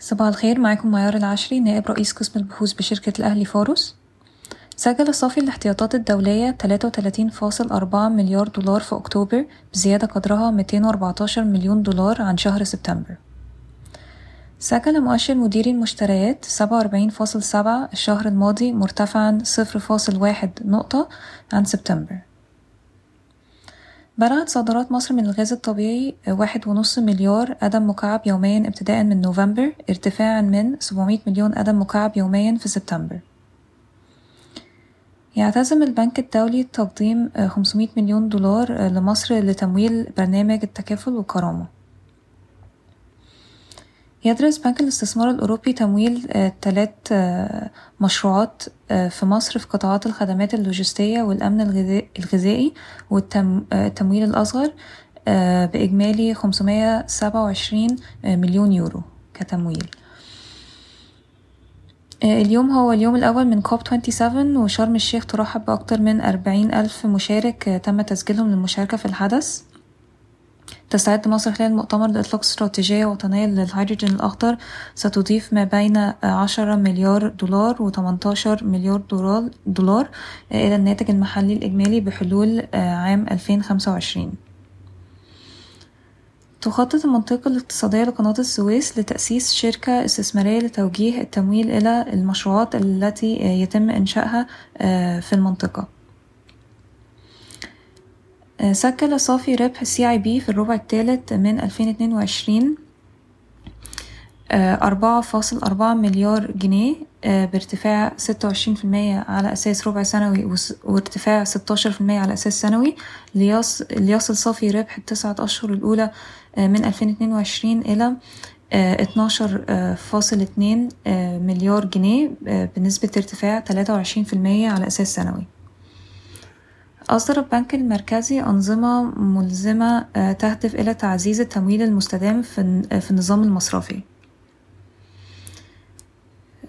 صباح الخير معاكم معيار العشري نائب رئيس قسم البحوث بشركة الأهلي فاروس سجل صافي الاحتياطات الدولية 33.4 مليار دولار في أكتوبر بزيادة قدرها 214 مليون دولار عن شهر سبتمبر. سجل مؤشر مديري المشتريات 47.7 الشهر الماضي مرتفعا 0.1 نقطة عن سبتمبر. بلغت صادرات مصر من الغاز الطبيعي واحد ونص مليار قدم مكعب يوميا ابتداء من نوفمبر ارتفاعا من 700 مليون قدم مكعب يوميا في سبتمبر. يعتزم البنك الدولي تقديم 500 مليون دولار لمصر لتمويل برنامج التكافل والكرامة. يدرس بنك الاستثمار الأوروبي تمويل ثلاث مشروعات في مصر في قطاعات الخدمات اللوجستية والأمن الغذائي والتمويل الأصغر بإجمالي 527 مليون يورو كتمويل. اليوم هو اليوم الأول من كوب 27 وشرم الشيخ ترحب بأكتر من أربعين ألف مشارك تم تسجيلهم للمشاركة في الحدث. تستعد مصر خلال المؤتمر لإطلاق استراتيجية وطنية للهيدروجين الأخضر ستضيف ما بين عشرة مليار دولار وتمنتاشر مليار دولار, إلى الناتج المحلي الإجمالي بحلول عام ألفين خمسة وعشرين. تخطط المنطقة الاقتصادية لقناة السويس لتأسيس شركة استثمارية لتوجيه التمويل إلى المشروعات التي يتم إنشائها في المنطقة. سجل صافي ربح ال CIB في الربع الثالث من 2022 أربعة فاصل أربعة مليار جنيه بارتفاع ستة وعشرين في المية على أساس ربع سنوي وارتفاع ستاشر في المية على أساس سنوي. ليصل صافي ربح التسعة أشهر الأولى من ألفين اتنين وعشرين إلى اتناشر فاصل اتنين مليار جنيه بنسبة ارتفاع تلاتة وعشرين في المية على أساس سنوي. أصدر البنك المركزي أنظمة ملزمة تهدف إلى تعزيز التمويل المستدام في النظام المصرفي.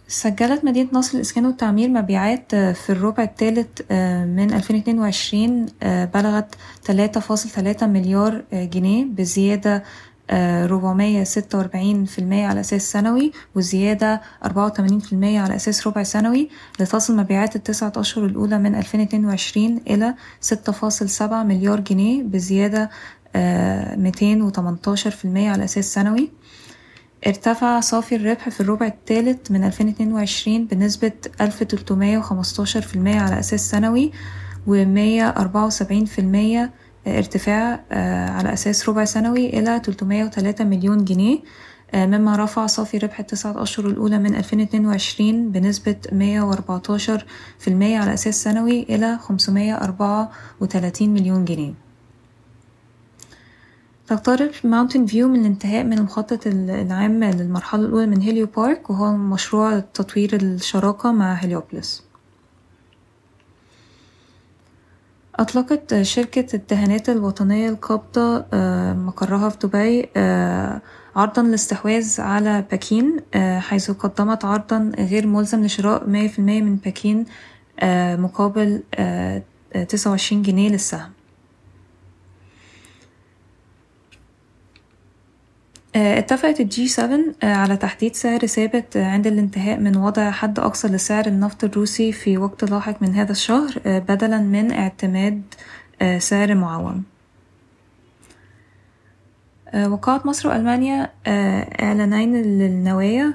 سجلت مدينة نصر الإسكان والتعمير مبيعات في الربع الثالث من 2022 بلغت 3.3 مليار جنيه بزيادة آه، 446% على أساس سنوي وزيادة 84% على أساس ربع سنوي لتصل مبيعات التسعة أشهر الأولى من 2022 إلى 6.7 مليار جنيه بزيادة آه، 218% على أساس سنوي. ارتفع صافي الربح في الربع الثالث من 2022 بنسبة 1315% على أساس سنوي و174% ارتفاع على أساس ربع سنوي إلى 303 مليون جنيه مما رفع صافي ربح التسعة أشهر الأولى من 2022 بنسبة 114 في المية على أساس سنوي إلى 534 مليون جنيه. تقترب Mountain View من الانتهاء من المخطط العام للمرحلة الأولى من Helio Park وهو مشروع تطوير بالشراكة مع هليوبوليس أطلقت شركة الدهانات الوطنية القابضة مقرها في دبي عرضا للاستحواذ على باكين حيث قدمت عرضا غير ملزم لشراء مية في المية من باكين مقابل تسعة وعشرين جنيه للسهم. اتفقت الجي 7 على تحديد سعر ثابت عند الانتهاء من وضع حد أقصى لسعر النفط الروسي في وقت لاحق من هذا الشهر بدلا من اعتماد سعر معون وقعت مصر وألمانيا إعلانين للنوايا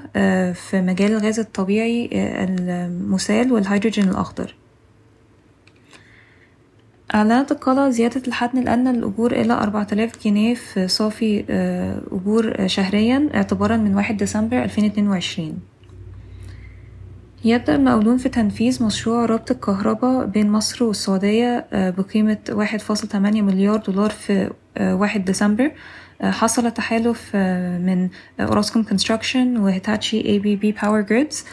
في مجال الغاز الطبيعي المسال والهيدروجين الأخضر. أعلنت القلعة زيادة الحد الأدنى للأجور إلى أربعة آلاف جنيه في صافي أجور شهريا اعتبارا من واحد ديسمبر ألفين اتنين وعشرين. يبدأ المقاولون في تنفيذ مشروع ربط الكهرباء بين مصر والسعودية بقيمة واحد فاصل تمانية مليار دولار في واحد ديسمبر. حصل تحالف من Orascom Construction و Hitachi ABB Power Grids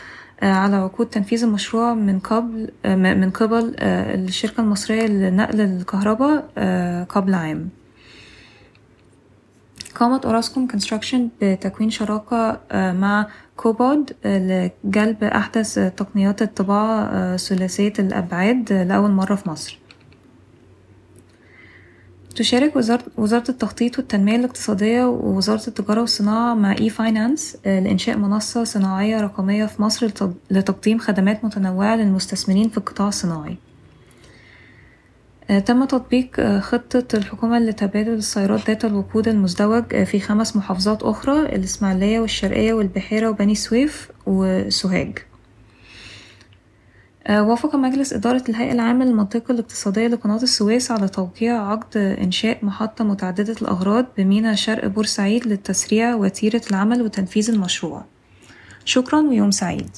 على عقود تنفيذ المشروع من قبل من قبل الشركة المصرية لنقل الكهرباء قبل عام. قامت Orascom Construction بتكوين شراكة مع COBOD لجلب أحدث تقنيات الطباعة ثلاثية الأبعاد لأول مرة في مصر. تشارك وزارة التخطيط والتنمية الاقتصادية ووزارة التجارة والصناعة مع e-finance لإنشاء منصة صناعية رقمية في مصر لتقديم خدمات متنوعة للمستثمرين في القطاع الصناعي. تم تطبيق خطة الحكومة لتبادل السيارات ذات الوقود المزدوج في خمس محافظات أخرى الإسماعيلية والشرقية والبحيرة وبني سويف وسوهاج. وافق مجلس إدارة الهيئة العامة للمنطقة الاقتصادية لقناة السويس على توقيع عقد إنشاء محطة متعددة الأغراض بميناء شرق بورسعيد لتسريع وتيرة العمل وتنفيذ المشروع. شكرا ويوم سعيد.